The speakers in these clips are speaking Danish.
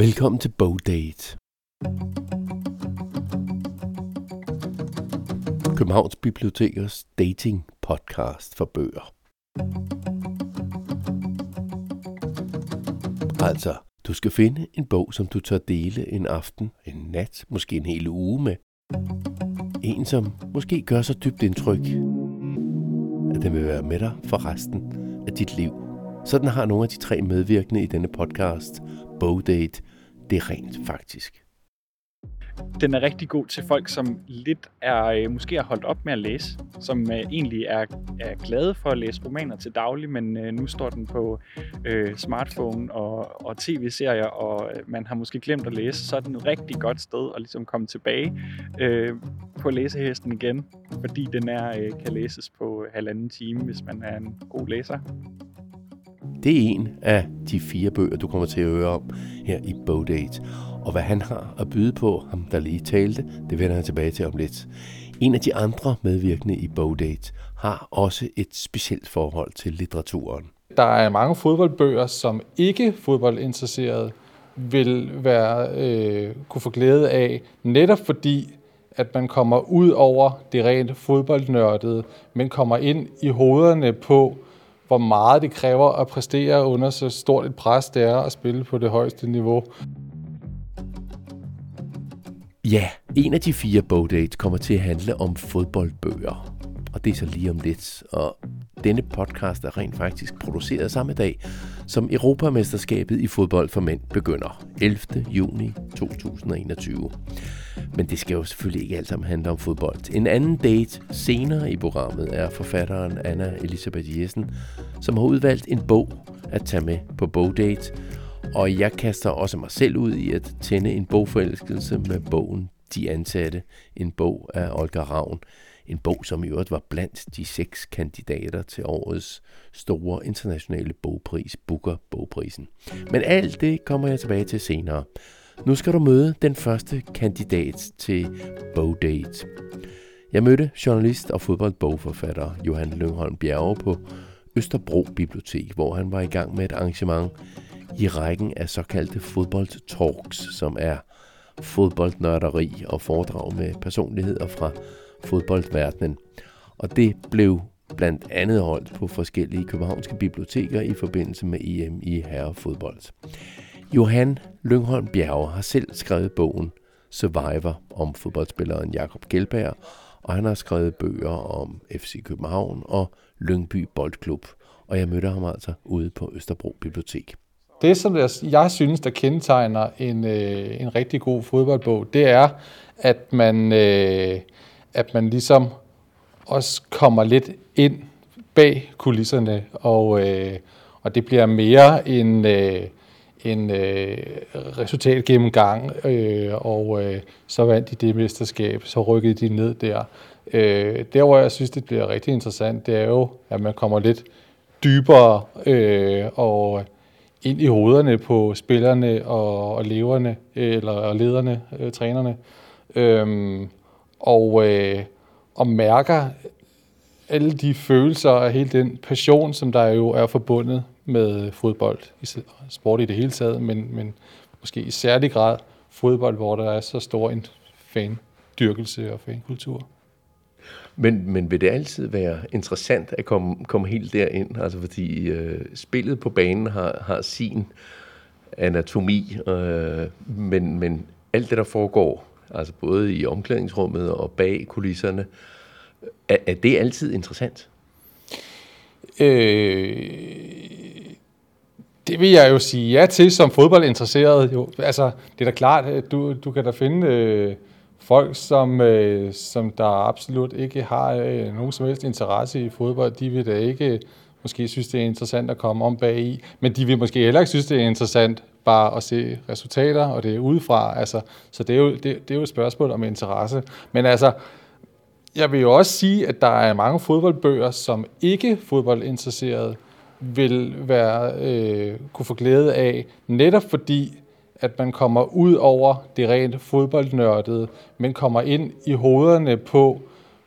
Velkommen til Bogdate. Københavns Bibliotekers dating podcast for bøger. Altså, du skal finde en bog, som du tør dele en aften, en nat, måske en hel uge med. En, som måske gør så dybt indtryk, at den vil være med dig for resten af dit liv. Sådan har nogle af de tre medvirkende i denne podcast, Bogdate, det rent faktisk. Den er rigtig god til folk, som lidt er øh, måske har holdt op med at læse, som øh, egentlig er, er glade for at læse romaner til daglig, men øh, nu står den på øh, smartphone og, og tv-serier, og øh, man har måske glemt at læse, så er den et rigtig godt sted at ligesom komme tilbage øh, på læsehesten igen, fordi den er øh, kan læses på halvanden time, hvis man er en god læser. Det er en af de fire bøger, du kommer til at høre om her i Bogdate. Og hvad han har at byde på, ham der lige talte, det vender jeg tilbage til om lidt. En af de andre medvirkende i Bogdate har også et specielt forhold til litteraturen. Der er mange fodboldbøger, som ikke fodboldinteresserede vil være, øh, kunne få glæde af, netop fordi at man kommer ud over det rent fodboldnørdede, men kommer ind i hovederne på, hvor meget det kræver at præstere under så stort et pres, det er at spille på det højeste niveau. Ja, en af de fire bogdates kommer til at handle om fodboldbøger. Og det er så lige om lidt. Og denne podcast er rent faktisk produceret samme dag, som Europamesterskabet i fodbold for mænd begynder. 11. juni 2021. Men det skal jo selvfølgelig ikke alt sammen handle om fodbold. En anden date senere i programmet er forfatteren Anna Elisabeth Jessen, som har udvalgt en bog at tage med på bogdate. Og jeg kaster også mig selv ud i at tænde en bogforelskelse med bogen De Ansatte, en bog af Olga Ravn. En bog, som i øvrigt var blandt de seks kandidater til årets store internationale bogpris, Booker Bogprisen. Men alt det kommer jeg tilbage til senere. Nu skal du møde den første kandidat til Bogdate. Jeg mødte journalist og fodboldbogforfatter Johan Lyngholm Bjerge på Østerbro Bibliotek, hvor han var i gang med et arrangement i rækken af såkaldte fodboldtalks, som er fodboldnørderi og foredrag med personligheder fra fodboldverdenen. Og det blev blandt andet holdt på forskellige københavnske biblioteker i forbindelse med EM i herrefodbold. Johan Lyngholm Bjerge har selv skrevet bogen Survivor om fodboldspilleren Jakob Gelberg, og han har skrevet bøger om FC København og Lyngby Boldklub, og jeg mødte ham altså ude på Østerbro Bibliotek. Det, som jeg synes, der kendetegner en, øh, en rigtig god fodboldbog, det er, at man, øh, at man ligesom også kommer lidt ind bag kulisserne, og, øh, og det bliver mere en, øh, en øh, resultatgennemgang, øh, og øh, så vandt de det mesterskab, så rykkede de ned der. Øh, der, hvor jeg synes, det bliver rigtig interessant, det er jo, at man kommer lidt dybere øh, og ind i hovederne på spillerne og, og leverne, øh, eller og lederne, øh, trænerne, øh, og, øh, og mærker alle de følelser og hele den passion, som der jo er forbundet med fodbold, sport i det hele taget, men, men måske i særlig grad fodbold, hvor der er så stor en fan-dyrkelse og fankultur. Men, men vil det altid være interessant at komme, komme helt derind? Altså fordi øh, spillet på banen har, har sin anatomi, øh, men, men alt det, der foregår, altså både i omklædningsrummet og bag kulisserne, er, er det altid interessant? Øh, det vil jeg jo sige ja til som fodboldinteresseret. Jo, altså, det er da klart, at du, du kan da finde øh, folk, som, øh, som der absolut ikke har øh, nogen som helst interesse i fodbold. De vil da ikke øh, måske synes, det er interessant at komme om bag i, men de vil måske heller ikke synes, det er interessant bare at se resultater, og det er udefra. Altså, så det er, jo, det, det er jo et spørgsmål om interesse. Men altså, jeg vil jo også sige, at der er mange fodboldbøger, som ikke fodboldinteresserede vil være, øh, kunne få glæde af, netop fordi, at man kommer ud over det rent fodboldnørdede, men kommer ind i hovederne på,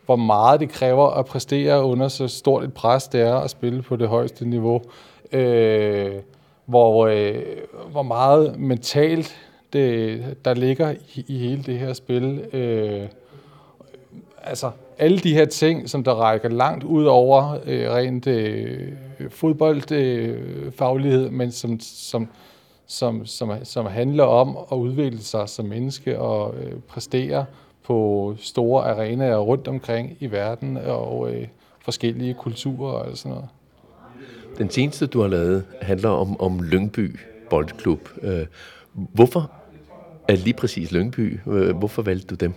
hvor meget det kræver at præstere under så stort et pres, det er at spille på det højeste niveau. Øh, hvor, øh, hvor meget mentalt det, der ligger i, i hele det her spil. Øh, altså, alle de her ting, som der rækker langt ud over øh, rent øh, fodboldfaglighed, øh, men som, som, som, som, som handler om at udvikle sig som menneske og øh, præstere på store arenaer rundt omkring i verden og øh, forskellige kulturer og sådan noget. Den seneste, du har lavet, handler om, om Lyngby Boldklub. Øh, hvorfor er lige præcis Lyngby? Øh, hvorfor valgte du dem?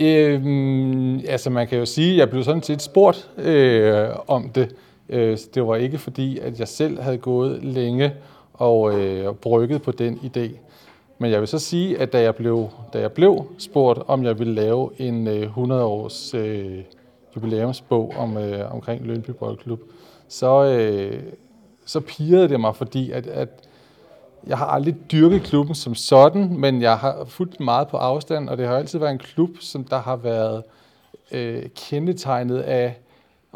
Øhm, altså man kan jo sige, at jeg blev sådan set spurgt øh, om det. Øh, det var ikke fordi, at jeg selv havde gået længe og øh, brygget på den idé. Men jeg vil så sige, at da jeg blev, da jeg blev spurgt, om jeg ville lave en øh, 100-års øh, jubilæumsbog om, øh, omkring Lønby Boldklub, så, øh, så pirrede det mig, fordi at, at jeg har aldrig dyrket klubben som sådan, men jeg har fulgt meget på afstand, og det har altid været en klub, som der har været øh, kendetegnet af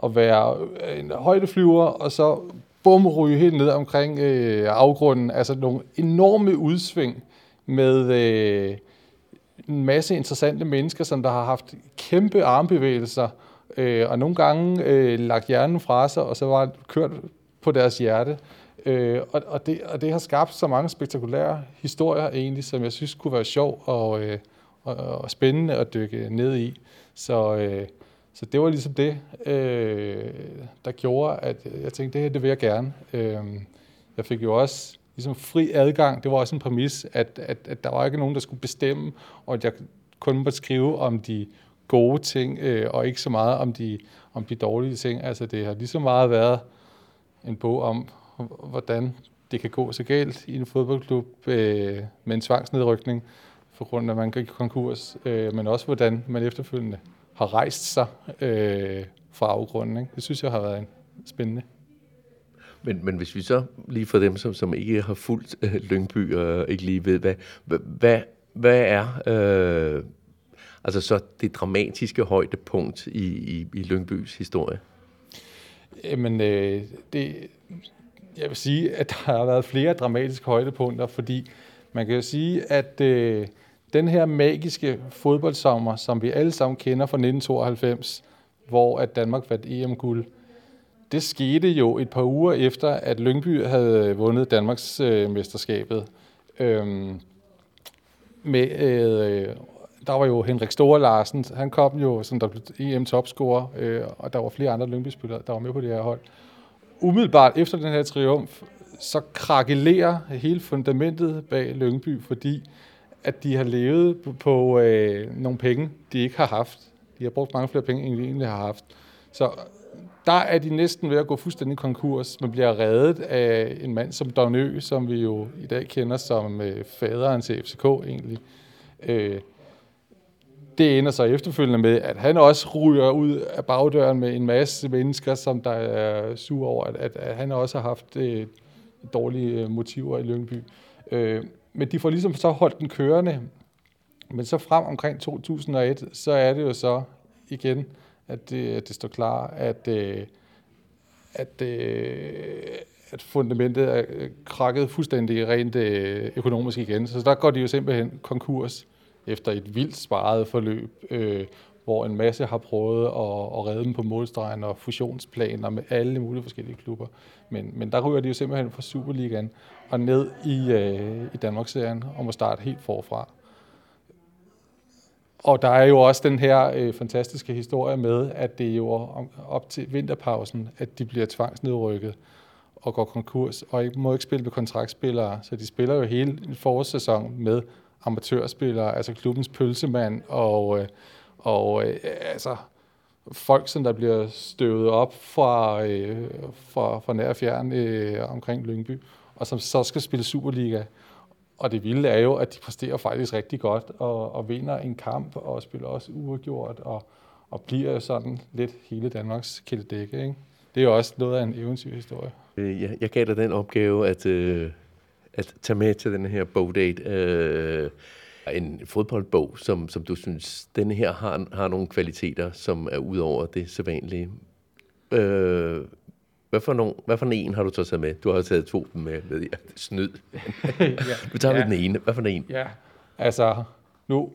at være øh, en højdeflyver, og så bum ryge helt ned omkring øh, afgrunden. Altså nogle enorme udsving med øh, en masse interessante mennesker, som der har haft kæmpe armbevægelser, øh, og nogle gange øh, lagt hjernen fra sig, og så var kørt på deres hjerte. Øh, og, og, det, og det har skabt så mange spektakulære historier egentlig, som jeg synes kunne være sjov og, øh, og, og spændende at dykke ned i. Så, øh, så det var ligesom det, øh, der gjorde, at jeg tænkte, det her det vil jeg gerne. Øh, jeg fik jo også ligesom fri adgang. Det var også en præmis, at, at, at der var ikke nogen, der skulle bestemme, og at jeg kun måtte skrive om de gode ting, øh, og ikke så meget om de, om de dårlige ting. Altså det har lige så meget været en bog om, hvordan det kan gå så galt i en fodboldklub øh, med en tvangsnedrykning, for grund af, at man gik konkurs, øh, men også hvordan man efterfølgende har rejst sig øh, fra afgrunden. Ikke? Det synes jeg har været spændende. Men, men hvis vi så lige for dem, som, som ikke har fulgt øh, Lyngby og ikke lige ved, hvad, hvad, hvad er øh, altså så det dramatiske højdepunkt i, i, i Lyngbys historie? Jamen, øh, det, jeg vil sige, at der har været flere dramatiske højdepunkter, fordi man kan jo sige, at øh, den her magiske fodboldsommer, som vi alle sammen kender fra 1992, hvor at Danmark vandt EM-guld, det skete jo et par uger efter, at Lyngby havde øh, vundet Danmarks øh, mesterskabet. Øhm, med, øh, der var jo Henrik Store Larsen, han kom jo som der blev EM-topscorer, øh, og der var flere andre Lyngby-spillere, der var med på det her hold umiddelbart efter den her triumf, så krakelerer hele fundamentet bag Lyngby, fordi at de har levet på, på øh, nogle penge, de ikke har haft. De har brugt mange flere penge, end de egentlig har haft. Så der er de næsten ved at gå fuldstændig konkurs. Man bliver reddet af en mand som Donø, som vi jo i dag kender som øh, faderen til FCK egentlig. Øh, det ender så efterfølgende med, at han også ryger ud af bagdøren med en masse mennesker, som der er sure over, at, at, at han også har haft øh, dårlige øh, motiver i Lyngby. Øh, men de får ligesom så holdt den kørende. Men så frem omkring 2001, så er det jo så igen, at det, at det står klar, at, øh, at, øh, at fundamentet er øh, krakket fuldstændig rent øh, økonomisk igen. Så der går de jo simpelthen konkurs efter et vildt sparet forløb, øh, hvor en masse har prøvet at, at redde dem på målstregen og fusionsplaner med alle mulige forskellige klubber. Men, men der ryger de jo simpelthen fra Superligaen og ned i, øh, i Danmarksserien og må starte helt forfra. Og der er jo også den her øh, fantastiske historie med, at det er jo op til vinterpausen, at de bliver tvangsnedrykket og går konkurs, og må ikke spille med kontraktspillere. Så de spiller jo hele en forårssæson med amatørspillere, altså klubbens pølsemand, og, øh, og øh, altså folk, som der bliver støvet op fra, øh, fra, fra nær fjern øh, omkring Lyngby, og som så skal spille Superliga. Og det vilde er jo, at de præsterer faktisk rigtig godt, og, og vinder en kamp, og spiller også uafgjort, og, og bliver sådan lidt hele Danmarks kældedække. Ikke? Det er jo også noget af en eventyrhistorie. Øh, jeg, jeg gav dig den opgave, at, øh, at tage med til den her bogdate. Øh, en fodboldbog, som, som du synes, den her har, har nogle kvaliteter, som er ud over det sædvanlige. Øh, Hvad for, nogle, hvad for en har du så taget med? Du har jo taget to med, ved jeg. Snyd. ja. Du tager ja. den ene. Hvad for en? Ja, altså nu...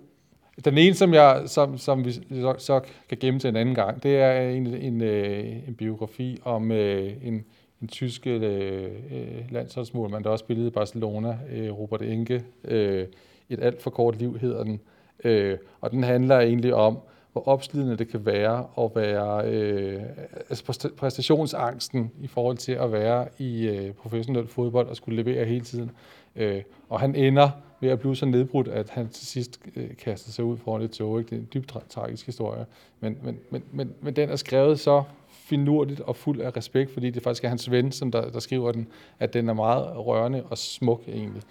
Den ene, som, jeg, som, som vi så, så kan gemme til en anden gang, det er en, en, øh, en biografi om øh, en, den tyske øh, øh landsholdsmålmand, der også spillede i Barcelona, øh, Robert Enke. Øh, et alt for kort liv hedder den. Øh, og den handler egentlig om, hvor opslidende det kan være at være, øh, altså præstationsangsten i forhold til at være i øh, professionel fodbold og skulle levere hele tiden. Øh, og han ender ved at blive så nedbrudt, at han til sidst øh, kaster sig ud foran et tog. Ikke? Det er en dybt tra- tragisk historie. Men, men, men, men, men den er skrevet så finurligt og fuld af respekt, fordi det faktisk er hans ven, som der, der skriver den, at den er meget rørende og smuk egentlig.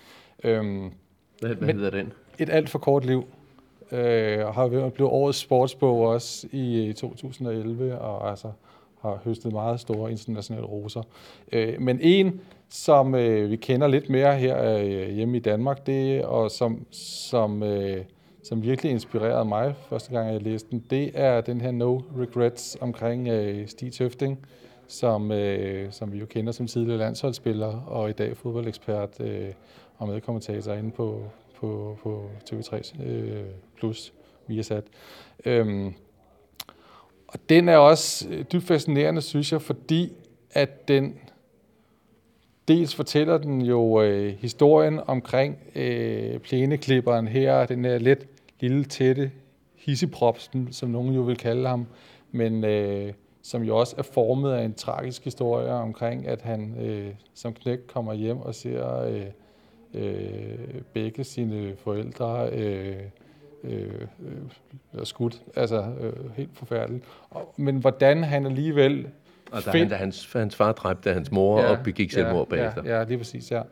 Øhm, hvad, hvad hedder den? Et alt for kort liv øh, og har blevet årets sportsbog også i 2011, og altså har høstet meget store internationale roser. Øh, men en, som øh, vi kender lidt mere her øh, hjemme i Danmark, det og som, som, øh, som virkelig inspirerede mig første gang, jeg læste den, det er den her No Regrets omkring øh, Stig Tøfting, som, øh, som vi jo kender som tidligere landsholdsspiller og i dag fodboldekspert øh, og medkommentator inde på, på, på TV3 øh, Plus via sat. Øhm, og den er også øh, dybt fascinerende, synes jeg, fordi at den dels fortæller den jo øh, historien omkring øh, plæneklipperen her, den her lidt lille, tætte hisseprop, som nogen jo vil kalde ham, men øh, som jo også er formet af en tragisk historie omkring, at han øh, som knæk kommer hjem og ser øh, øh, begge sine forældre øh, øh, øh, skudt. Altså øh, helt forfærdeligt. Og, men hvordan han alligevel... Og da, han, da hans, hans far dræbte hans mor ja, og begik selvmord ja, bagefter. Ja, ja, lige præcis, ja.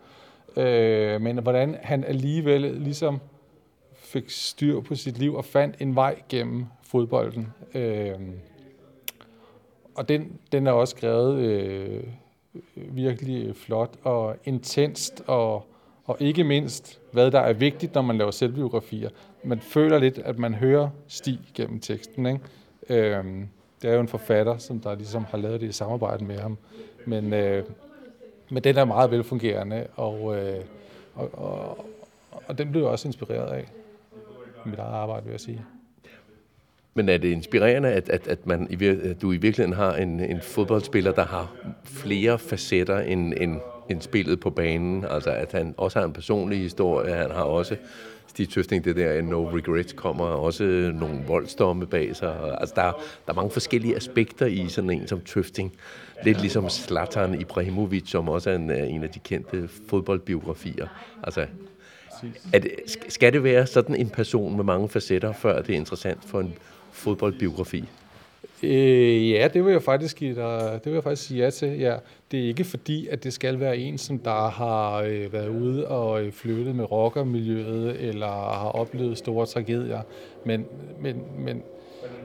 Øh, men hvordan han alligevel ligesom fik styr på sit liv og fandt en vej gennem fodbolden. Øh, og den, den er også skrevet øh, virkelig flot og intenst og og ikke mindst, hvad der er vigtigt, når man laver selvbiografier. Man føler lidt, at man hører Stig gennem teksten. Ikke? Øh, det er jo en forfatter, som der ligesom har lavet det i samarbejde med ham. Men, øh, men den er meget velfungerende, og, øh, og, og, og den blev jeg også inspireret af mit eget arbejde, vil jeg sige. Men er det inspirerende, at, at, at, man, at du i virkeligheden har en, en fodboldspiller, der har flere facetter end, end end spillet på banen. Altså at han også har en personlig historie. Han har også Stig Tøfting, det der No Regrets, kommer også nogle voldsdomme bag sig. Altså der, der er mange forskellige aspekter i sådan en som Tøfting. Lidt ligesom Zlatan Ibrahimovic, som også er en, en af de kendte fodboldbiografier. Altså, er det, skal det være sådan en person med mange facetter, før det er interessant for en fodboldbiografi? Øh, ja, det vil jeg faktisk give dig, det vil jeg faktisk sige ja til. Ja, det er ikke fordi, at det skal være en, som der har øh, været ude og øh, flyttet med rockermiljøet, eller har oplevet store tragedier, men, men, men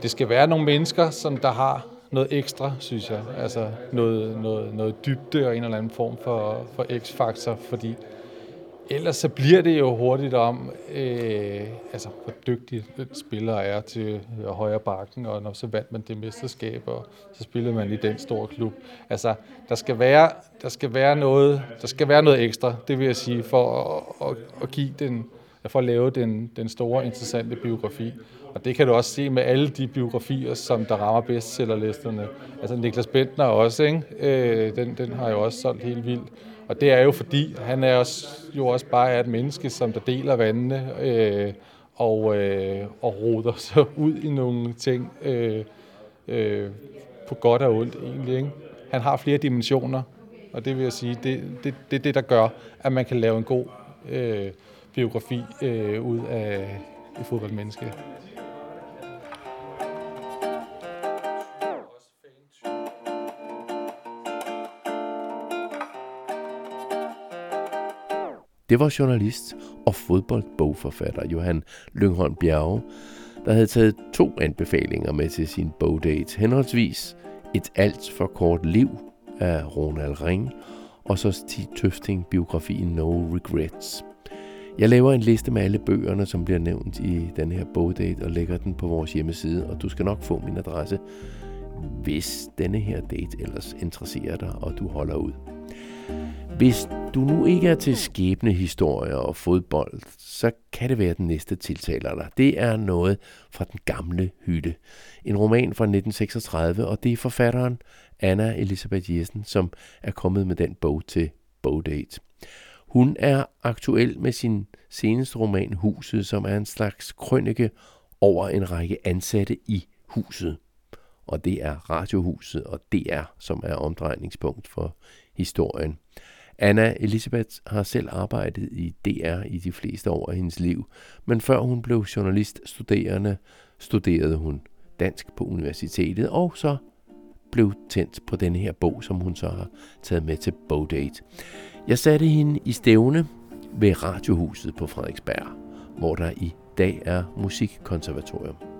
det skal være nogle mennesker, som der har noget ekstra, synes jeg. Altså noget, noget, noget dybde og en eller anden form for, for x-faktor, fordi ellers så bliver det jo hurtigt om, øh, altså hvor dygtig en spiller er til at højre bakken, og når så vandt man det mesterskab, og så spillede man i den store klub. Altså, der skal være, der skal være noget, der skal være noget ekstra, det vil jeg sige, for at, at, at give den, for at lave den, den store, interessante biografi. Og det kan du også se med alle de biografier, som der rammer bestsellerlisterne. Altså Niklas Bentner også, ikke? Øh, den, den har jo også solgt helt vildt. Og det er jo fordi, han er også, jo også bare et menneske, som der deler vandene øh, og, øh, og roder sig ud i nogle ting øh, øh, på godt og ondt egentlig. Ikke? Han har flere dimensioner, og det vil jeg sige, det er det, det, det, der gør, at man kan lave en god øh, biografi øh, ud af et fodboldmenneske. Det var journalist og fodboldbogforfatter Johan Lyngholm Bjerge, der havde taget to anbefalinger med til sin bogdate, henholdsvis Et alt for kort liv af Ronald Ring, og så Stig Tøfting biografien No Regrets. Jeg laver en liste med alle bøgerne, som bliver nævnt i den her bogdate, og lægger den på vores hjemmeside, og du skal nok få min adresse hvis denne her date ellers interesserer dig, og du holder ud. Hvis du nu ikke er til skæbne historier og fodbold, så kan det være den næste tiltaler dig. Det er noget fra den gamle hytte. En roman fra 1936, og det er forfatteren Anna Elisabeth Jessen, som er kommet med den bog til Bogdate. Hun er aktuel med sin seneste roman Huset, som er en slags krønike over en række ansatte i huset. Og det er Radiohuset og DR, som er omdrejningspunkt for historien. Anna Elisabeth har selv arbejdet i DR i de fleste år af hendes liv, men før hun blev journalist studerende, studerede hun dansk på universitetet, og så blev tændt på den her bog, som hun så har taget med til Bogdate. Jeg satte hende i stævne ved Radiohuset på Frederiksberg, hvor der i dag er musikkonservatorium.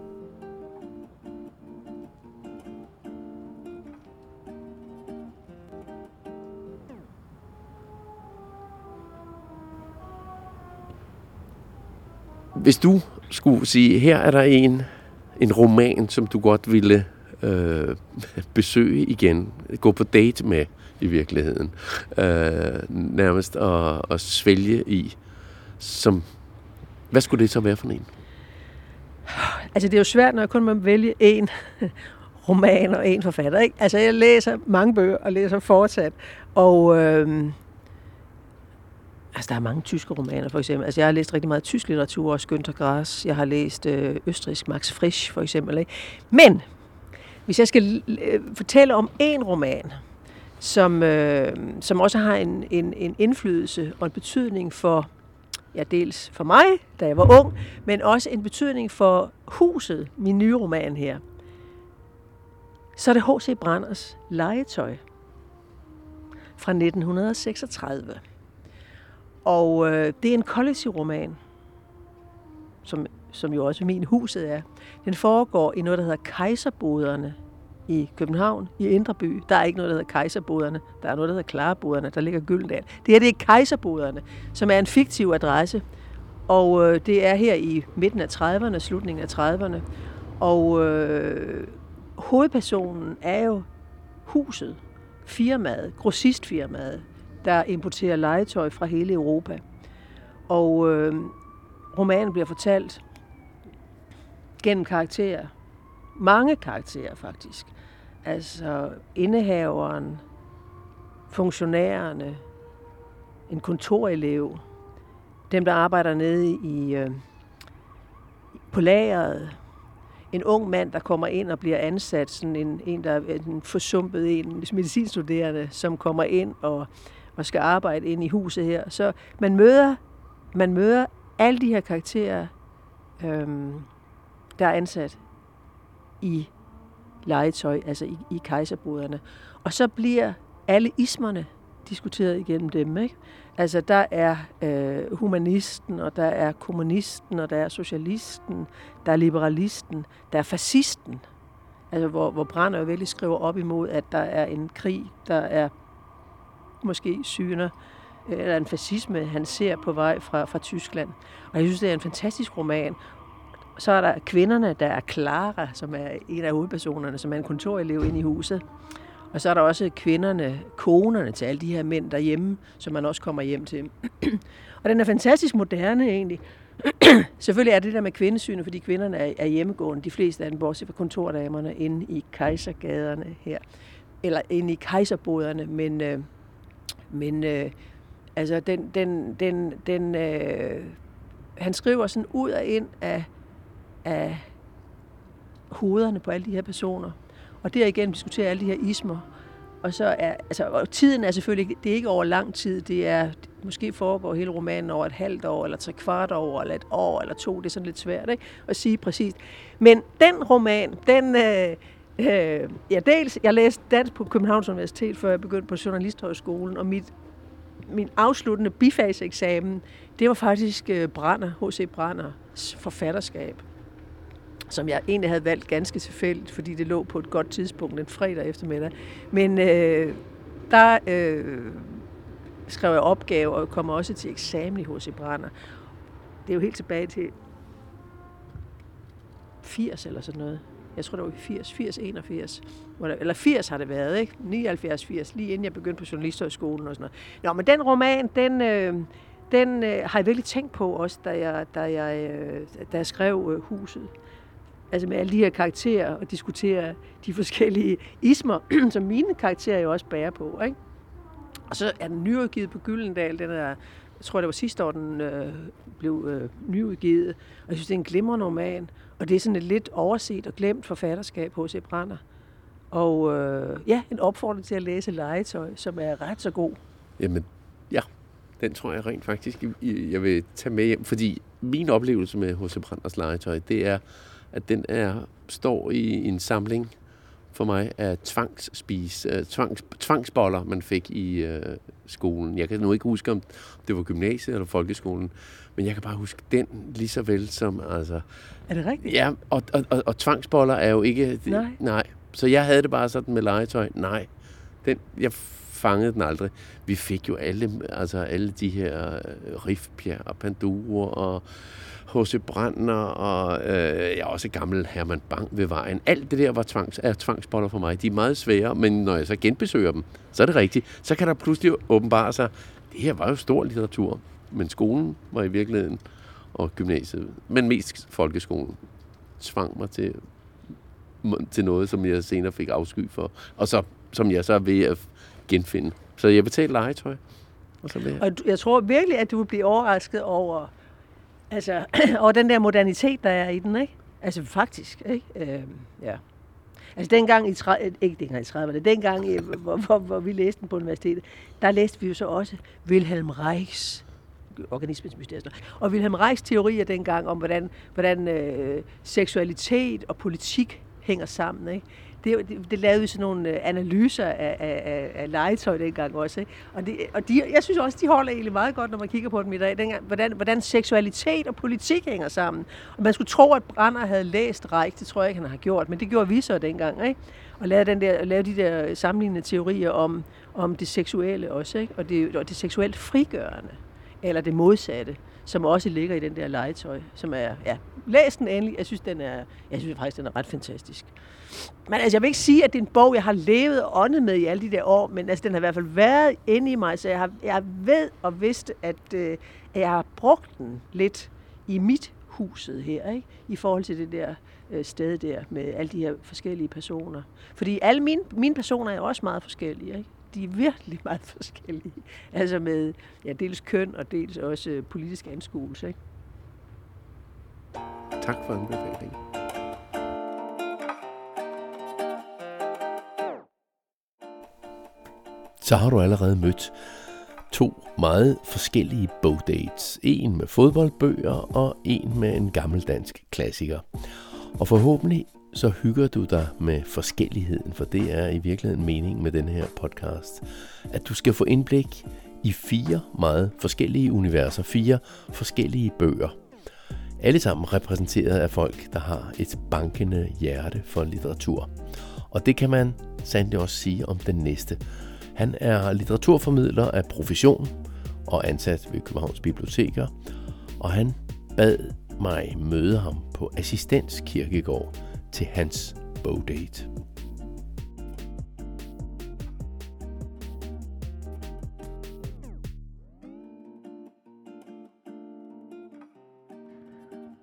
Hvis du skulle sige, her er der en, en roman, som du godt ville øh, besøge igen, gå på date med i virkeligheden, øh, nærmest at, at svælge i, som, hvad skulle det så være for en? Altså det er jo svært, når jeg kun må vælge en roman og en forfatter. Ikke? Altså jeg læser mange bøger og læser fortsat, og øh, Altså, der er mange tyske romaner, for eksempel. Altså, jeg har læst rigtig meget tysk litteratur, også Günther Grass. Jeg har læst øh, østrisk Max Frisch, for eksempel. Ikke? Men, hvis jeg skal øh, fortælle om en roman, som, øh, som også har en, en, en indflydelse og en betydning for, ja, dels for mig, da jeg var ung, men også en betydning for huset, min nye roman her, så er det H.C. Branders legetøj fra 1936. Og øh, det er en kollektiv roman, som, som jo også min huset er. Den foregår i noget, der hedder Kejserboderne i København, i Indreby. Der er ikke noget, der hedder Kejserboderne. Der er noget, der hedder Klareboderne. Der ligger Gyldendal. Det her det er Kejserboderne, som er en fiktiv adresse. Og øh, det er her i midten af 30'erne, slutningen af 30'erne. Og øh, hovedpersonen er jo huset, firmaet, grossistfirmaet, der importerer legetøj fra hele Europa. Og øh, romanen bliver fortalt gennem karakterer. Mange karakterer faktisk. Altså indehaveren, funktionærerne, en kontorelev, dem der arbejder nede i øh, på lageret, en ung mand, der kommer ind og bliver ansat, sådan en, en der er en forsumpet en medicinstuderende, som kommer ind og og skal arbejde ind i huset her. Så man møder, man møder alle de her karakterer, øhm, der er ansat i legetøj, altså i, i kejserboderne. Og så bliver alle ismerne diskuteret igennem dem. Ikke? Altså der er øh, humanisten, og der er kommunisten, og der er socialisten, der er liberalisten, der er fascisten. Altså hvor, hvor Brander jo virkelig skriver op imod, at der er en krig, der er måske syner, øh, eller en fascisme, han ser på vej fra, fra Tyskland. Og jeg synes, det er en fantastisk roman. Så er der kvinderne, der er Clara, som er en af hovedpersonerne, som er en kontorelev inde i huset. Og så er der også kvinderne, konerne til alle de her mænd derhjemme, som man også kommer hjem til. og den er fantastisk moderne egentlig. Selvfølgelig er det der med kvindesynet, fordi kvinderne er, er hjemmegående, de fleste af dem, bortset fra kontordamerne, inde i kejsergaderne her. Eller inde i kejserboderne, men... Øh, men øh, altså, den, den, den, den, øh, han skriver sådan ud og ind af, af hovederne på alle de her personer. Og derigennem diskuterer alle de her ismer. Og så er, altså, og tiden er selvfølgelig det er ikke over lang tid, det er, måske foregår hele romanen over et halvt år, eller tre kvart år, eller et år, eller to, det er sådan lidt svært ikke? at sige præcist. Men den roman, den, øh, Øh, ja, dels, jeg læste dansk på Københavns Universitet, før jeg begyndte på Journalisthøjskolen, og mit, min afsluttende bifaseksamen, det var faktisk øh, Brander, H.C. Branders forfatterskab, som jeg egentlig havde valgt ganske tilfældigt, fordi det lå på et godt tidspunkt, en fredag eftermiddag. Men øh, der øh, skrev jeg opgave, og kom også til eksamen i H.C. Brander. Det er jo helt tilbage til 80 eller sådan noget jeg tror, det var i 80, 80, 81. Hvor der, eller 80 har det været, ikke? 79, 80, lige inden jeg begyndte på journalisterhøjskolen og sådan noget. Nå, men den roman, den, øh, den øh, har jeg virkelig tænkt på også, da jeg, da jeg, øh, da jeg skrev øh, Huset. Altså med alle de her karakterer og diskutere de forskellige ismer, som mine karakterer jo også bærer på, ikke? Og så er den nyudgivet på Gyldendal, den er jeg tror, det var sidste år, den øh, blev øh, nyudgivet. Og jeg synes, det er en glimrende roman. Og det er sådan et lidt overset og glemt forfatterskab hos Brander. Og øh, ja, en opfordring til at læse Legetøj, som er ret så god. Jamen, ja. Den tror jeg rent faktisk, jeg vil tage med hjem. Fordi min oplevelse med H.C. Branders Legetøj, det er, at den er, står i en samling for mig af tvangsspis, uh, tvangs, tvangsboller, man fik i uh, skolen. Jeg kan nu ikke huske, om det var gymnasiet eller folkeskolen, men jeg kan bare huske den lige så vel som... Altså, er det rigtigt? Ja, og, og, og, og tvangsboller er jo ikke... Nej. nej. Så jeg havde det bare sådan med legetøj. Nej, den, jeg fangede den aldrig. Vi fik jo alle, altså alle de her Rifbjerg og Panduro og H.C. Brandner og øh, ja, også gammel Herman Bang ved vejen. Alt det der var tvangs, er tvangsboller for mig. De er meget svære, men når jeg så genbesøger dem, så er det rigtigt. Så kan der pludselig åbenbare sig, det her var jo stor litteratur, men skolen var i virkeligheden, og gymnasiet, men mest folkeskolen, tvang mig til, til noget, som jeg senere fik afsky for, og så, som jeg så er ved at genfinde. Så jeg betalte legetøj. Og, så jeg. og jeg tror virkelig, at du vil blive overrasket over, Altså, og den der modernitet, der er i den, ikke? Altså faktisk, ikke? Øh, ja. Altså dengang i, tre, øh, ikke dengang i 30'erne, dengang, i, hvor, hvor, hvor vi læste den på universitetet, der læste vi jo så også Wilhelm Reichs organismens mysterier. Og Wilhelm Reichs teorier dengang om, hvordan, hvordan øh, seksualitet og politik hænger sammen. Ikke? Det, det, lavede vi sådan nogle øh, analyser af, af, af legetøj dengang også. Ikke? Og, det, og de, jeg synes også, de holder egentlig meget godt, når man kigger på dem i dag, dengang, hvordan, hvordan seksualitet og politik hænger sammen. Og man skulle tro, at Brander havde læst Reich, det tror jeg ikke, han har gjort, men det gjorde vi så dengang. Ikke? Og lavede, den der, lavede de der sammenlignende teorier om, om det seksuelle også, ikke? Og, det, og det seksuelt frigørende, eller det modsatte som også ligger i den der legetøj, som er, ja, læs den endelig. Jeg synes, den er, jeg synes faktisk, den er ret fantastisk. Men altså, jeg vil ikke sige, at det er en bog, jeg har levet og åndet med i alle de der år, men altså, den har i hvert fald været inde i mig, så jeg, har, jeg ved og vidste, at, øh, at jeg har brugt den lidt i mit huset her, ikke? i forhold til det der øh, sted der med alle de her forskellige personer. Fordi alle mine, mine personer er også meget forskellige. Ikke? De er virkelig meget forskellige. Altså med ja, dels køn og dels også øh, politisk anskuelse. Ikke? Tak for anbefalingen. Så har du allerede mødt to meget forskellige bogdates. En med fodboldbøger og en med en gammeldansk klassiker. Og forhåbentlig så hygger du dig med forskelligheden, for det er i virkeligheden meningen med den her podcast. At du skal få indblik i fire meget forskellige universer, fire forskellige bøger. Alle sammen repræsenteret af folk, der har et bankende hjerte for litteratur. Og det kan man sandelig også sige om den næste. Han er litteraturformidler af profession og ansat ved Københavns Biblioteker, og han bad mig møde ham på Assistens Kirkegård til hans bogdate.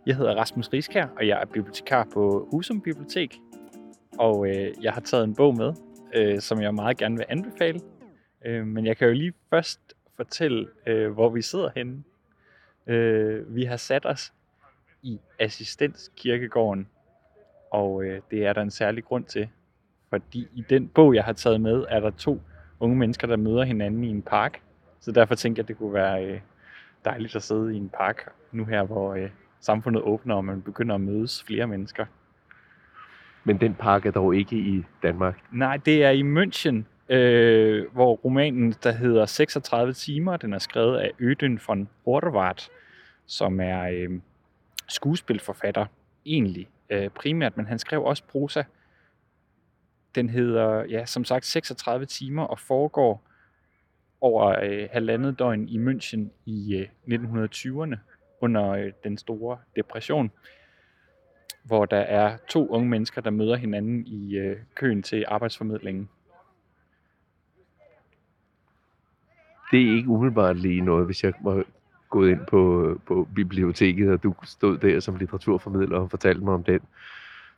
Jeg hedder Rasmus Riskær, og jeg er bibliotekar på Husum Bibliotek. Og øh, jeg har taget en bog med, øh, som jeg meget gerne vil anbefale. Øh, men jeg kan jo lige først fortælle, øh, hvor vi sidder henne. Øh, vi har sat os i Assistenskirkegården og øh, det er der en særlig grund til. Fordi i den bog, jeg har taget med, er der to unge mennesker, der møder hinanden i en park. Så derfor tænker jeg, at det kunne være øh, dejligt at sidde i en park nu her, hvor øh, samfundet åbner, og man begynder at mødes flere mennesker. Men den park er dog ikke i Danmark? Nej, det er i München, øh, hvor romanen, der hedder 36 timer, den er skrevet af Øden von Horvath, som er øh, skuespilforfatter egentlig øh, primært, men han skrev også prosa. Den hedder, ja, som sagt, 36 timer og foregår over øh, halvandet døgn i München i øh, 1920'erne under øh, den store depression. hvor der er to unge mennesker, der møder hinanden i øh, køen til arbejdsformidlingen. Det er ikke umiddelbart lige noget, hvis jeg må gået ind på, på biblioteket, og du stod der som litteraturformidler og fortalte mig om den,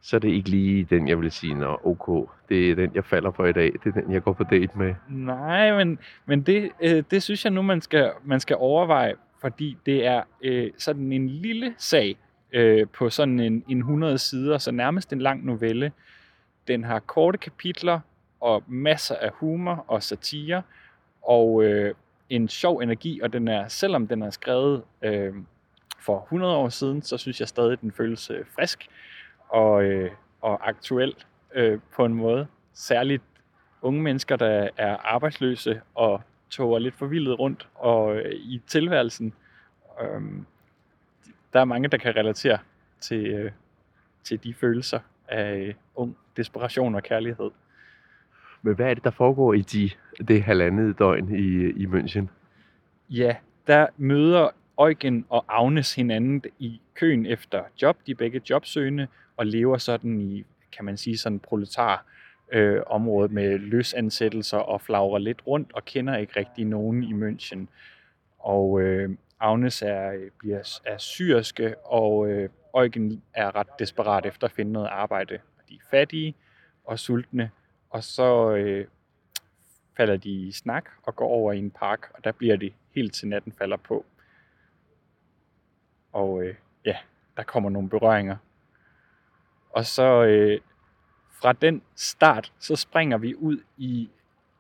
så er det ikke lige den, jeg vil sige, nå ok, det er den, jeg falder på i dag, det er den, jeg går på date med. Nej, men, men det, øh, det synes jeg nu, man skal, man skal overveje, fordi det er øh, sådan en lille sag øh, på sådan en, en 100 sider, så nærmest en lang novelle. Den har korte kapitler og masser af humor og satire, og øh, en sjov energi, og den er, selvom den er skrevet øh, for 100 år siden, så synes jeg stadig, den føles øh, frisk og, øh, og aktuel øh, på en måde. Særligt unge mennesker, der er arbejdsløse og toger lidt forvildet rundt og øh, i tilværelsen. Øh, der er mange, der kan relatere til, øh, til de følelser af øh, ung desperation og kærlighed. Men hvad er det, der foregår i de, det halvandet døgn i, i München? Ja, der møder Eugen og Agnes hinanden i køen efter job. De er begge jobsøgende og lever sådan i, kan man sige, sådan proletar øh, område med løsansættelser og flagrer lidt rundt og kender ikke rigtig nogen i München. Og øh, Agnes er, bliver, er syrske, og øh, Eugen er ret desperat efter at finde noget arbejde. De er fattige og sultne, og så øh, falder de i snak og går over i en park, og der bliver det helt til natten falder på. Og øh, ja, der kommer nogle berøringer. Og så øh, fra den start, så springer vi ud i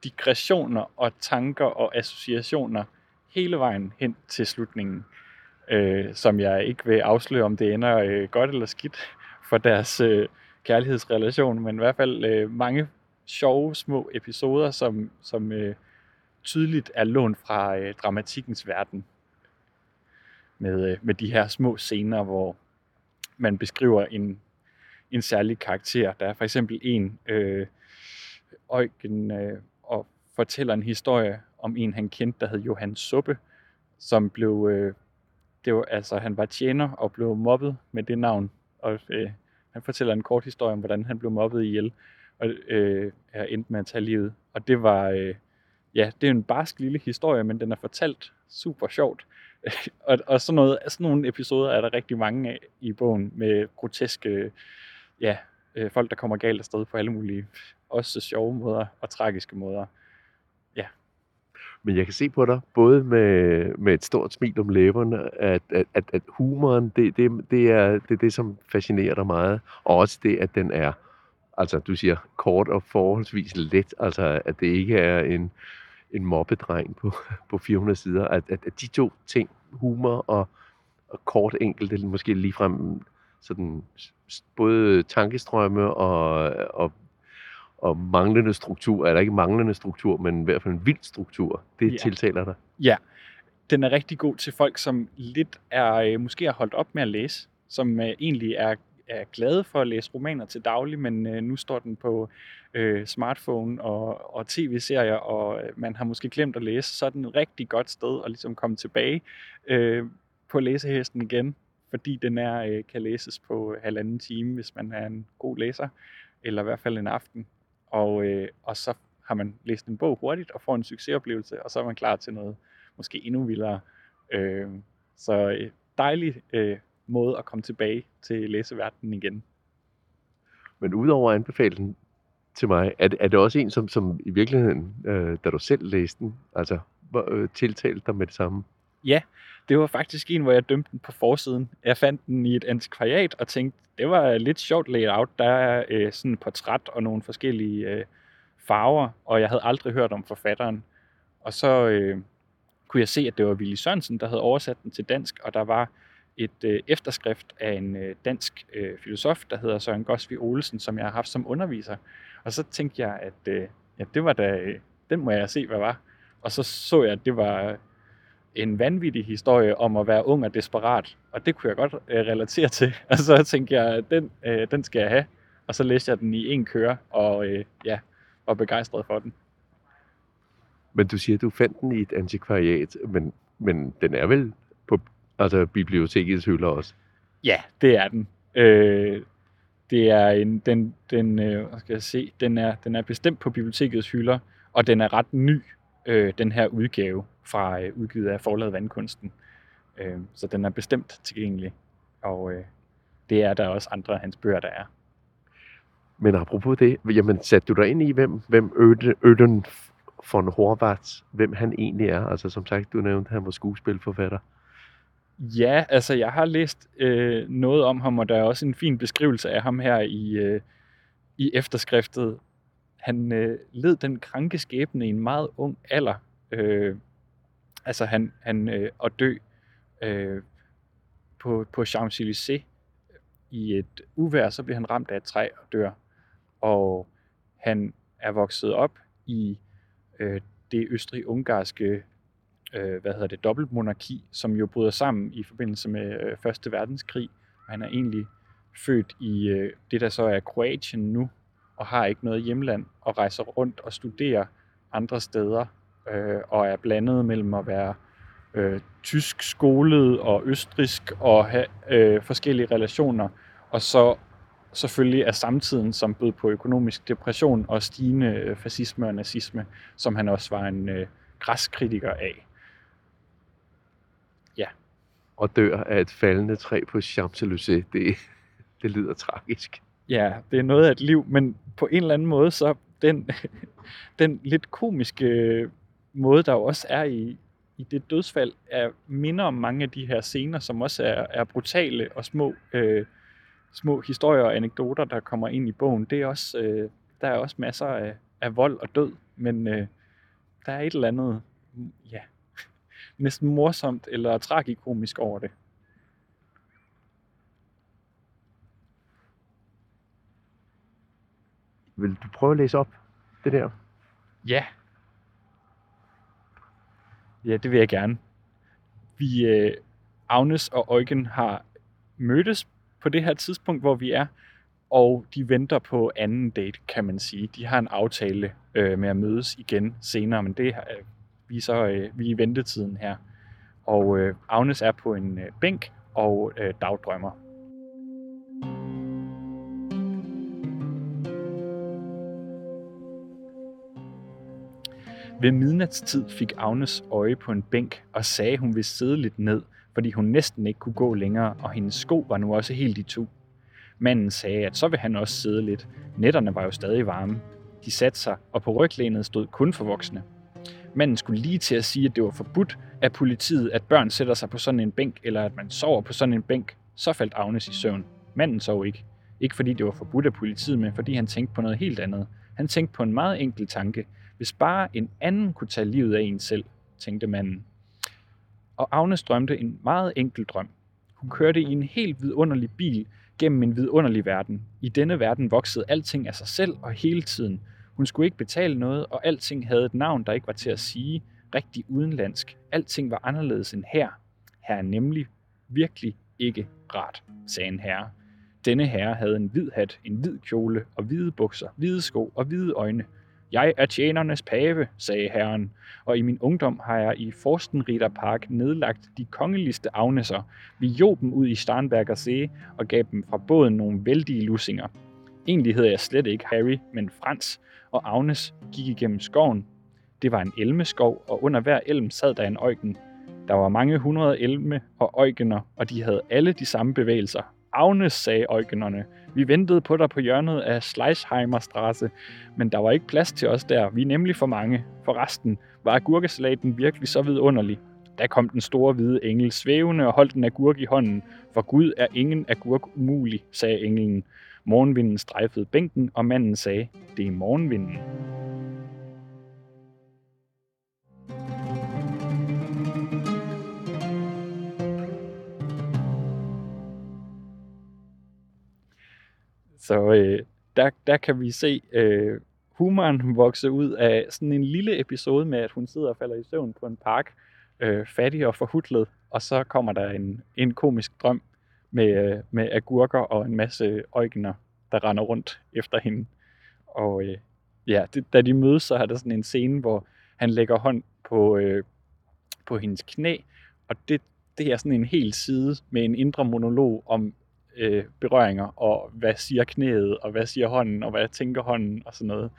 digressioner og tanker og associationer hele vejen hen til slutningen, øh, som jeg ikke vil afsløre, om det ender øh, godt eller skidt for deres øh, kærlighedsrelation, men i hvert fald øh, mange sjove små episoder, som, som øh, tydeligt er lånt fra øh, dramatikkens verden. Med, øh, med de her små scener, hvor man beskriver en, en særlig karakter. Der er for eksempel en, øh, Øjken, øh, og fortæller en historie om en, han kendte, der hed Johan Suppe, som blev, øh, det var, altså han var tjener og blev mobbet med det navn. Og øh, han fortæller en kort historie om, hvordan han blev mobbet ihjel og øh, er endt med at tage livet. Og det var, øh, ja, det er en barsk lille historie, men den er fortalt super sjovt. og, og sådan, noget, sådan nogle episoder er der rigtig mange af i bogen, med groteske, ja, øh, folk, der kommer galt afsted på alle mulige, også sjove måder og tragiske måder. Ja. Men jeg kan se på dig, både med, med et stort smil om læberne, at, at, at, at humoren, det, det, det, er, det er det, som fascinerer dig meget, og også det, at den er Altså, du siger kort og forholdsvis let, altså at det ikke er en, en mobbedreng på, på 400 sider. At, at, at de to ting, humor og, og kort enkelt, måske ligefrem sådan både tankestrømme og, og, og manglende struktur, eller ikke manglende struktur, men i hvert fald en vild struktur, det ja. tiltaler dig. Ja, den er rigtig god til folk, som lidt er, øh, måske har holdt op med at læse, som øh, egentlig er er glade for at læse romaner til daglig, men øh, nu står den på øh, smartphone og, og tv-serier, og øh, man har måske glemt at læse, så er den et rigtig godt sted at ligesom komme tilbage øh, på læsehesten igen, fordi den er øh, kan læses på øh, halvanden time, hvis man er en god læser, eller i hvert fald en aften. Og, øh, og så har man læst en bog hurtigt og får en succesoplevelse, og så er man klar til noget måske endnu vildere. Øh, så øh, dejlig øh, måde at komme tilbage til læseverdenen igen. Men udover at anbefale den til mig, er det, er det også en, som, som i virkeligheden, øh, da du selv læste den, altså øh, tiltalte dig med det samme? Ja, det var faktisk en, hvor jeg dømte den på forsiden. Jeg fandt den i et antikvariat og tænkte, det var lidt sjovt layout. Der er øh, sådan et portræt og nogle forskellige øh, farver, og jeg havde aldrig hørt om forfatteren. Og så øh, kunne jeg se, at det var Willy Sørensen, der havde oversat den til dansk, og der var et øh, efterskrift af en øh, dansk øh, filosof, der hedder Søren Gosvi Olsen, som jeg har haft som underviser. Og så tænkte jeg, at øh, ja, det var da, øh, den må jeg se, hvad var. Og så så jeg, at det var en vanvittig historie om at være ung og desperat. Og det kunne jeg godt øh, relatere til. Og så tænkte jeg, at den, øh, den skal jeg have. Og så læste jeg den i en køre, og øh, ja, var begejstret for den. Men du siger, at du fandt den i et antikvariat, men, men den er vel Altså bibliotekets hylder også. Ja, det er den. Øh, det er en, den, den, øh, skal jeg se, den er, den er bestemt på bibliotekets hylder, og den er ret ny, øh, den her udgave fra øh, udgivet af forlaget Vandkunsten. Øh, så den er bestemt tilgængelig, og øh, det er der også andre af hans bøger, der er. Men apropos det, jamen satte du dig ind i, hvem, hvem Øden von Horvath, hvem han egentlig er? Altså som sagt, du nævnte, at han var skuespilforfatter. Ja, altså jeg har læst øh, noget om ham, og der er også en fin beskrivelse af ham her i, øh, i efterskriftet. Han øh, led den kranke skæbne i en meget ung alder. Øh, altså han, han øh, at dø øh, på, på Champs-Élysées i et uvær, så bliver han ramt af et træ og dør. Og han er vokset op i øh, det østrig-ungarske øh, hvad hedder det, dobbeltmonarki, som jo bryder sammen i forbindelse med øh, Første Verdenskrig. Og han er egentlig født i øh, det, der så er Kroatien nu, og har ikke noget hjemland, og rejser rundt og studerer andre steder, øh, og er blandet mellem at være øh, tysk skolet og østrisk og have øh, forskellige relationer, og så selvfølgelig er samtiden, som bød på økonomisk depression og stigende øh, fascisme og nazisme, som han også var en øh, græskritiker af. Og dør af et faldende træ på Champs-Élysées. Det, det lyder tragisk. Ja, det er noget af et liv, men på en eller anden måde, så den, den lidt komiske måde, der også er i, i det dødsfald, er minder om mange af de her scener, som også er, er brutale og små, øh, små historier og anekdoter, der kommer ind i bogen. Det er også, øh, der er også masser af, af vold og død, men øh, der er et eller andet, ja, næsten morsomt eller tragikomisk over det. Vil du prøve at læse op det der? Ja. Ja, det vil jeg gerne. Vi, øh, Agnes og Eugen har mødtes på det her tidspunkt, hvor vi er, og de venter på anden date, kan man sige. De har en aftale øh, med at mødes igen senere, men det vi er så øh, vi er i ventetiden her. Og øh, Agnes er på en øh, bænk og øh, dagdrømmer. Ved midnatstid fik Agnes øje på en bænk og sagde, hun ville sidde lidt ned, fordi hun næsten ikke kunne gå længere, og hendes sko var nu også helt i to. Manden sagde, at så vil han også sidde lidt. Netterne var jo stadig varme. De satte sig, og på ryglænet stod kun for voksne. Manden skulle lige til at sige, at det var forbudt af politiet, at børn sætter sig på sådan en bænk, eller at man sover på sådan en bænk. Så faldt Agnes i søvn. Manden sov ikke. Ikke fordi det var forbudt af politiet, men fordi han tænkte på noget helt andet. Han tænkte på en meget enkel tanke. Hvis bare en anden kunne tage livet af en selv, tænkte manden. Og Agnes drømte en meget enkel drøm. Hun kørte i en helt vidunderlig bil gennem en vidunderlig verden. I denne verden voksede alting af sig selv og hele tiden. Hun skulle ikke betale noget, og alting havde et navn, der ikke var til at sige, rigtig udenlandsk. Alting var anderledes end her. Her er nemlig virkelig ikke rart, sagde en herre. Denne herre havde en hvid hat, en hvid kjole og hvide bukser, hvide sko og hvide øjne. Jeg er tjenernes pave, sagde herren, og i min ungdom har jeg i Forstenriderpark nedlagt de kongeligste Agneser. Vi jog dem ud i Starnberger See og gav dem fra båden nogle vældige lussinger. Egentlig hedder jeg slet ikke Harry, men Frans, og Agnes gik igennem skoven. Det var en elmeskov, og under hver elm sad der en øjken. Der var mange hundrede elme og øjkener, og de havde alle de samme bevægelser. Agnes, sagde øjkenerne. Vi ventede på dig på hjørnet af Schleichheimerstrasse, men der var ikke plads til os der. Vi er nemlig for mange. For resten var agurkesalaten virkelig så vidunderlig. Da kom den store hvide engel svævende og holdt en agurk i hånden. For Gud er ingen agurk umulig, sagde englen. Morgenvinden strejfede bænken, og manden sagde, det er morgenvinden. Så øh, der, der kan vi se øh, humoren vokse ud af sådan en lille episode med, at hun sidder og falder i søvn på en park, øh, fattig og forhudlet, og så kommer der en, en komisk drøm med, øh, med agurker og en masse øjgener, der render rundt efter hende. Og øh, ja, det, da de mødes, så er der sådan en scene, hvor han lægger hånd på, øh, på hendes knæ, og det, det er sådan en hel side med en indre monolog om øh, berøringer, og hvad siger knæet, og hvad siger hånden, og hvad tænker hånden, og sådan noget.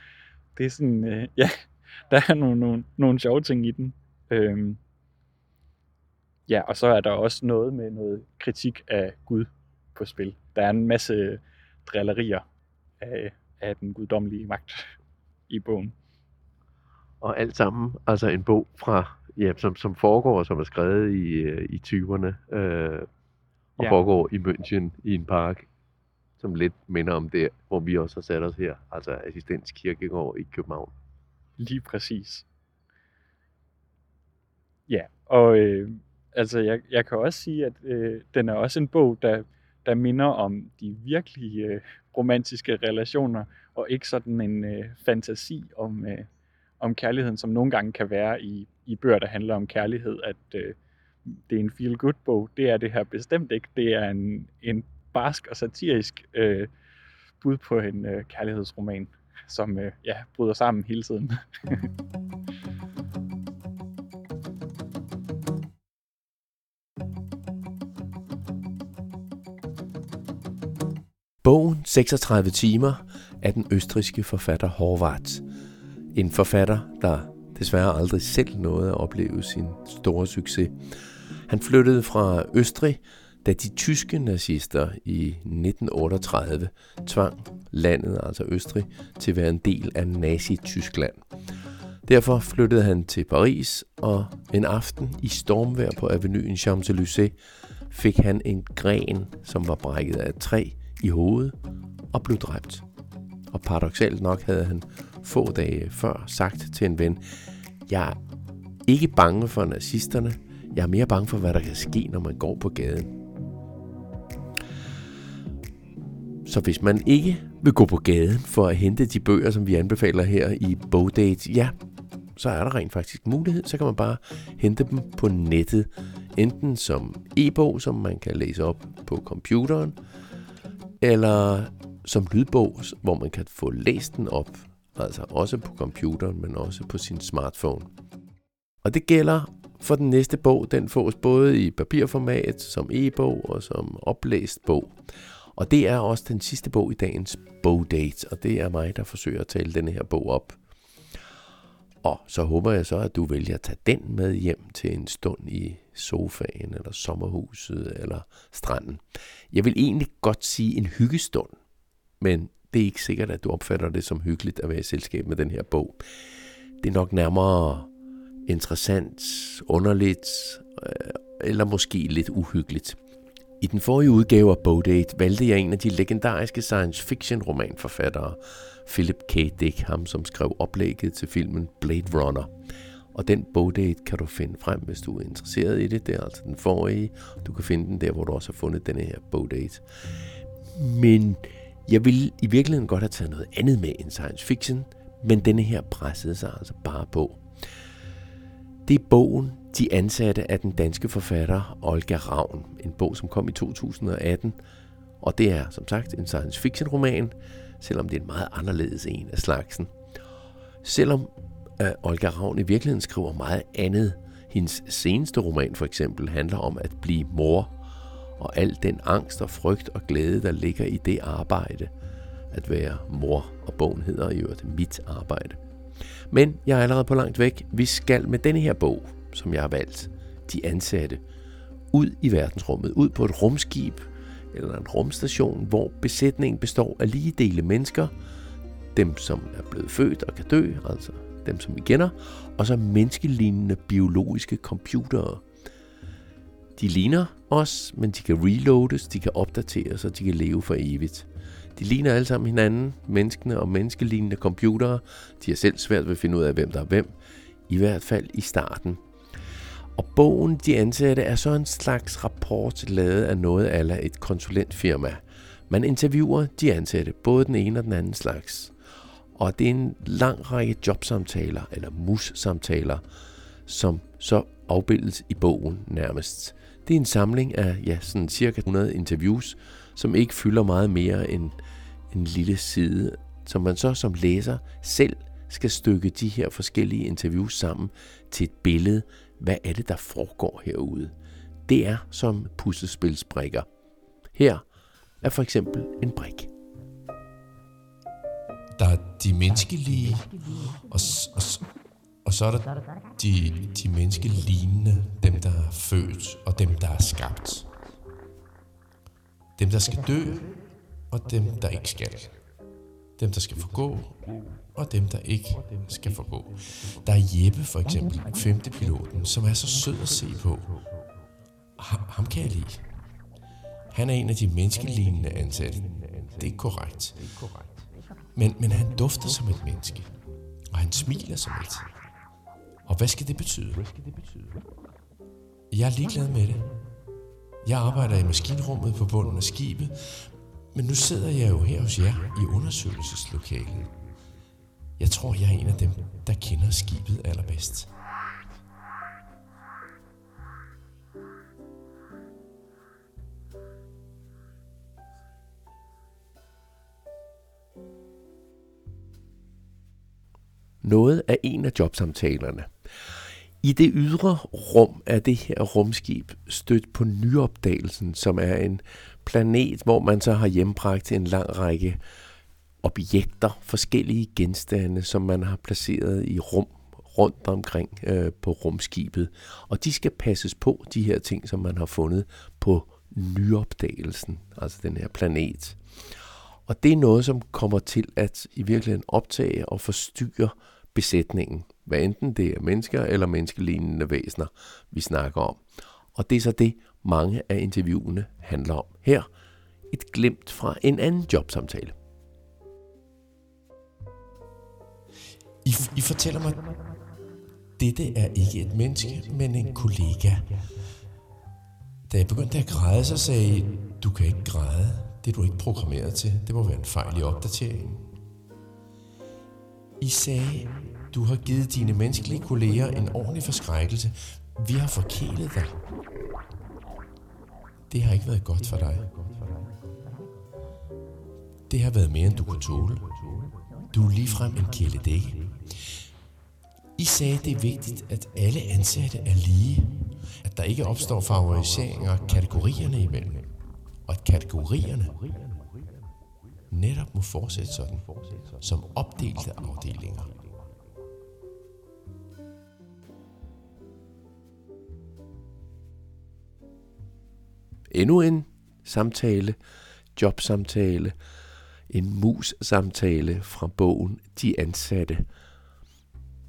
Det er sådan, øh, ja, der er nogle, nogle, nogle sjove ting i den. Øhm, ja, og så er der også noget med noget kritik af Gud på spil. Der er en masse drillerier af, af den guddommelige magt i bogen. Og alt sammen, altså en bog fra, ja, som, som foregår, som er skrevet i, øh, i 20'erne, øh, og ja. foregår i München i en park, som lidt minder om det, hvor vi også har sat os her, altså Assistens Kirkegård i København. Lige præcis. Ja, og øh, altså jeg, jeg kan også sige, at øh, den er også en bog, der, der minder om de virkelige øh, romantiske relationer, og ikke sådan en øh, fantasi om, øh, om kærligheden, som nogle gange kan være i, i bøger, der handler om kærlighed, at øh, det er en feel-good-bog. Det er det her bestemt ikke. Det er en, en barsk og satirisk øh, bud på en øh, kærlighedsroman, som øh, ja, bryder sammen hele tiden. 36 timer af den østriske forfatter Horvath. En forfatter, der desværre aldrig selv nåede at opleve sin store succes. Han flyttede fra Østrig, da de tyske nazister i 1938 tvang landet, altså Østrig, til at være en del af Nazi-Tyskland. Derfor flyttede han til Paris, og en aften i stormvejr på avenuen Champs-Élysées fik han en gren, som var brækket af et træ, i hovedet og blev dræbt. Og paradoxalt nok havde han få dage før sagt til en ven, jeg er ikke bange for nazisterne, jeg er mere bange for, hvad der kan ske, når man går på gaden. Så hvis man ikke vil gå på gaden for at hente de bøger, som vi anbefaler her i Bogdate, ja, så er der rent faktisk mulighed. Så kan man bare hente dem på nettet. Enten som e-bog, som man kan læse op på computeren, eller som lydbog, hvor man kan få læst den op, altså også på computeren, men også på sin smartphone. Og det gælder for den næste bog. Den fås både i papirformat, som e-bog og som oplæst bog. Og det er også den sidste bog i dagens bogdate, og det er mig, der forsøger at tale denne her bog op. Og så håber jeg så, at du vælger at tage den med hjem til en stund i sofaen, eller sommerhuset, eller stranden. Jeg vil egentlig godt sige en hyggestund, men det er ikke sikkert, at du opfatter det som hyggeligt at være i selskab med den her bog. Det er nok nærmere interessant, underligt, øh, eller måske lidt uhyggeligt. I den forrige udgave af Bowdate valgte jeg en af de legendariske science fiction romanforfattere, Philip K. Dick, ham som skrev oplægget til filmen Blade Runner. Og den bogdate kan du finde frem, hvis du er interesseret i det. Det er altså den forrige. Du kan finde den der, hvor du også har fundet denne her bogdate. Men jeg ville i virkeligheden godt have taget noget andet med end science fiction, men denne her pressede sig altså bare på. Det er bogen De ansatte af den danske forfatter Olga Ravn. En bog, som kom i 2018. Og det er som sagt en science fiction roman, selvom det er en meget anderledes en af slagsen. Selvom uh, Olga Ravn i virkeligheden skriver meget andet. Hendes seneste roman for eksempel handler om at blive mor, og al den angst og frygt og glæde, der ligger i det arbejde, at være mor, og bogen hedder i øvrigt Mit Arbejde. Men jeg er allerede på langt væk. Vi skal med denne her bog, som jeg har valgt, De Ansatte, ud i verdensrummet, ud på et rumskib eller en rumstation, hvor besætningen består af lige dele mennesker, dem som er blevet født og kan dø, altså dem som vi kender, og så menneskelignende biologiske computere. De ligner os, men de kan reloades, de kan opdateres, og de kan leve for evigt. De ligner alle sammen hinanden, menneskene og menneskelignende computere. De har selv svært ved at finde ud af, hvem der er hvem. I hvert fald i starten. Og bogen, de ansatte, er så en slags rapport lavet af noget af et konsulentfirma. Man interviewer de ansatte, både den ene og den anden slags. Og det er en lang række jobsamtaler, eller mus-samtaler, som så afbildes i bogen nærmest. Det er en samling af ja, sådan cirka 100 interviews, som ikke fylder meget mere end en lille side, som man så som læser selv skal stykke de her forskellige interviews sammen til et billede. Hvad er det, der foregår herude? Det er som puslespilsbrikker. Her er for eksempel en brik. Der er de menneskelige, og, og, og så er der de, de menneskelignende, dem der er født, og dem der er skabt. Dem der skal dø, og dem der ikke skal. Dem der skal forgå, og dem der ikke skal forgå. Der er Jeppe for eksempel, femte piloten, som er så sød at se på. Ham, ham kan jeg lide. Han er en af de menneskelignende ansatte. Det er korrekt. Men, men han dufter som et menneske. Og han smiler som et. Og hvad skal det betyde? Jeg er ligeglad med det. Jeg arbejder i maskinrummet på bunden af skibet, men nu sidder jeg jo her hos jer i undersøgelseslokalet. Jeg tror, jeg er en af dem, der kender skibet allerbedst. noget af en af jobsamtalerne. I det ydre rum er det her rumskib stødt på nyopdagelsen, som er en planet, hvor man så har hjembragt en lang række objekter, forskellige genstande, som man har placeret i rum rundt omkring øh, på rumskibet. Og de skal passes på, de her ting, som man har fundet på nyopdagelsen, altså den her planet. Og det er noget, som kommer til at i virkeligheden optage og forstyrre besætningen, hvad enten det er mennesker eller menneskelignende væsener, vi snakker om. Og det er så det, mange af interviewene handler om. Her et glimt fra en anden jobsamtale. I, I fortæller mig, dette er ikke et menneske, men en kollega. Da jeg begyndte at græde, så sagde I, du kan ikke græde. Det er du ikke programmeret til. Det må være en fejl i opdateringen. I sagde, du har givet dine menneskelige kolleger en ordentlig forskrækkelse. Vi har forkælet dig. Det har ikke været godt for dig. Det har været mere, end du kunne tåle. Du er ligefrem en kæledække. I sagde, det er vigtigt, at alle ansatte er lige. At der ikke opstår favoriseringer kategorierne imellem. Og at kategorierne netop må fortsætte sådan, som opdelte afdelinger. Endnu en samtale, jobsamtale, en mus-samtale fra bogen De Ansatte.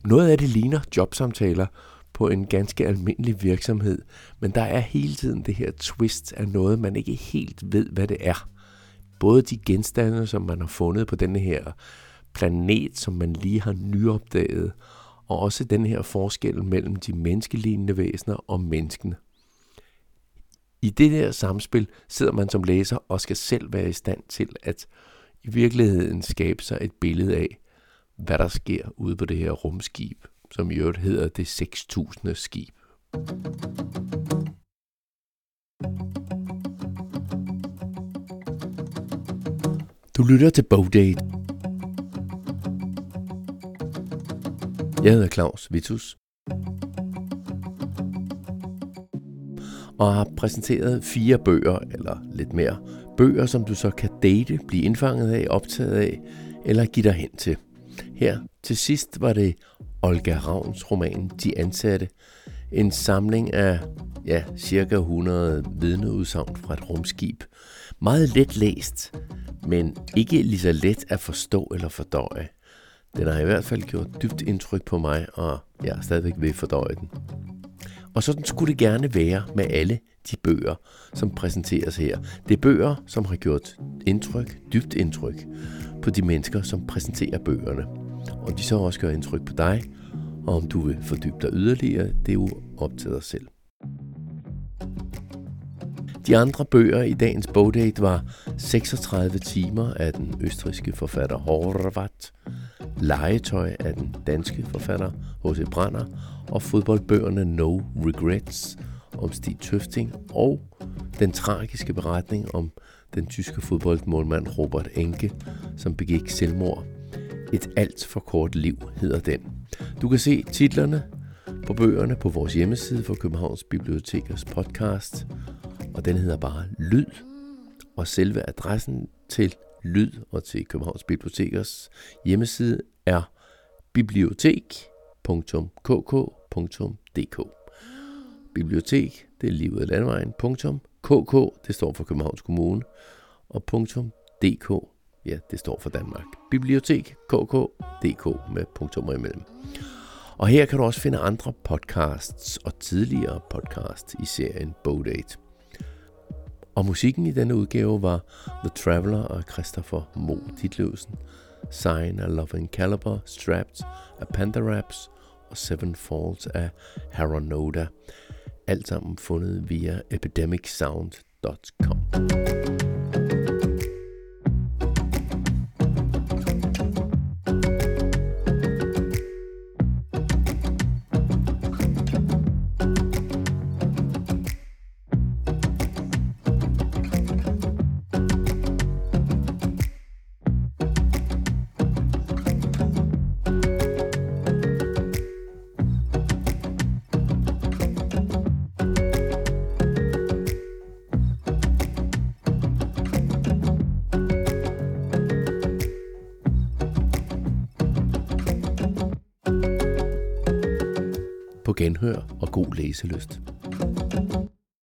Noget af det ligner jobsamtaler på en ganske almindelig virksomhed, men der er hele tiden det her twist af noget, man ikke helt ved, hvad det er. Både de genstande, som man har fundet på denne her planet, som man lige har nyopdaget, og også den her forskel mellem de menneskelignende væsener og menneskene. I det der samspil sidder man som læser og skal selv være i stand til at i virkeligheden skabe sig et billede af, hvad der sker ude på det her rumskib, som i øvrigt hedder det 6000. skib. Du lytter til Bogdate. Jeg hedder Claus Vitus. Og har præsenteret fire bøger, eller lidt mere, bøger, som du så kan date, blive indfanget af, optaget af, eller give dig hen til. Her til sidst var det Olga Ravns roman De Ansatte, en samling af ja, cirka 100 vidneudsagn fra et rumskib. Meget let læst, men ikke lige så let at forstå eller fordøje. Den har i hvert fald gjort dybt indtryk på mig, og jeg er stadigvæk ved at fordøje den. Og sådan skulle det gerne være med alle de bøger, som præsenteres her. Det er bøger, som har gjort indtryk, dybt indtryk, på de mennesker, som præsenterer bøgerne. Og de så også gør indtryk på dig, og om du vil fordybe dig yderligere, det er jo op til dig selv. De andre bøger i dagens bogdate var 36 timer af den østriske forfatter Horvath, Legetøj af den danske forfatter H.C. Brander og fodboldbøgerne No Regrets om Stig Tøfting og den tragiske beretning om den tyske fodboldmålmand Robert Enke, som begik selvmord. Et alt for kort liv hedder den. Du kan se titlerne på bøgerne på vores hjemmeside for Københavns Bibliotekers podcast, og den hedder bare Lyd Og selve adressen til Lyd og til Københavns Bibliotekers hjemmeside er bibliotek.kk.dk. Bibliotek, det er livet af landvejen. KK, det står for Københavns Kommune. Og .dk, ja, det står for Danmark. Bibliotek, KK.dk med punktummer imellem. Og her kan du også finde andre podcasts og tidligere podcasts i serien Bogdate. Og musikken i denne udgave var The Traveler af Christopher Mo Ditlevsen, Sign af Loving Caliber, Strapped af Panda Raps og Seven Falls af Haronoda. Alt sammen fundet via epidemicsound.com. læselyst.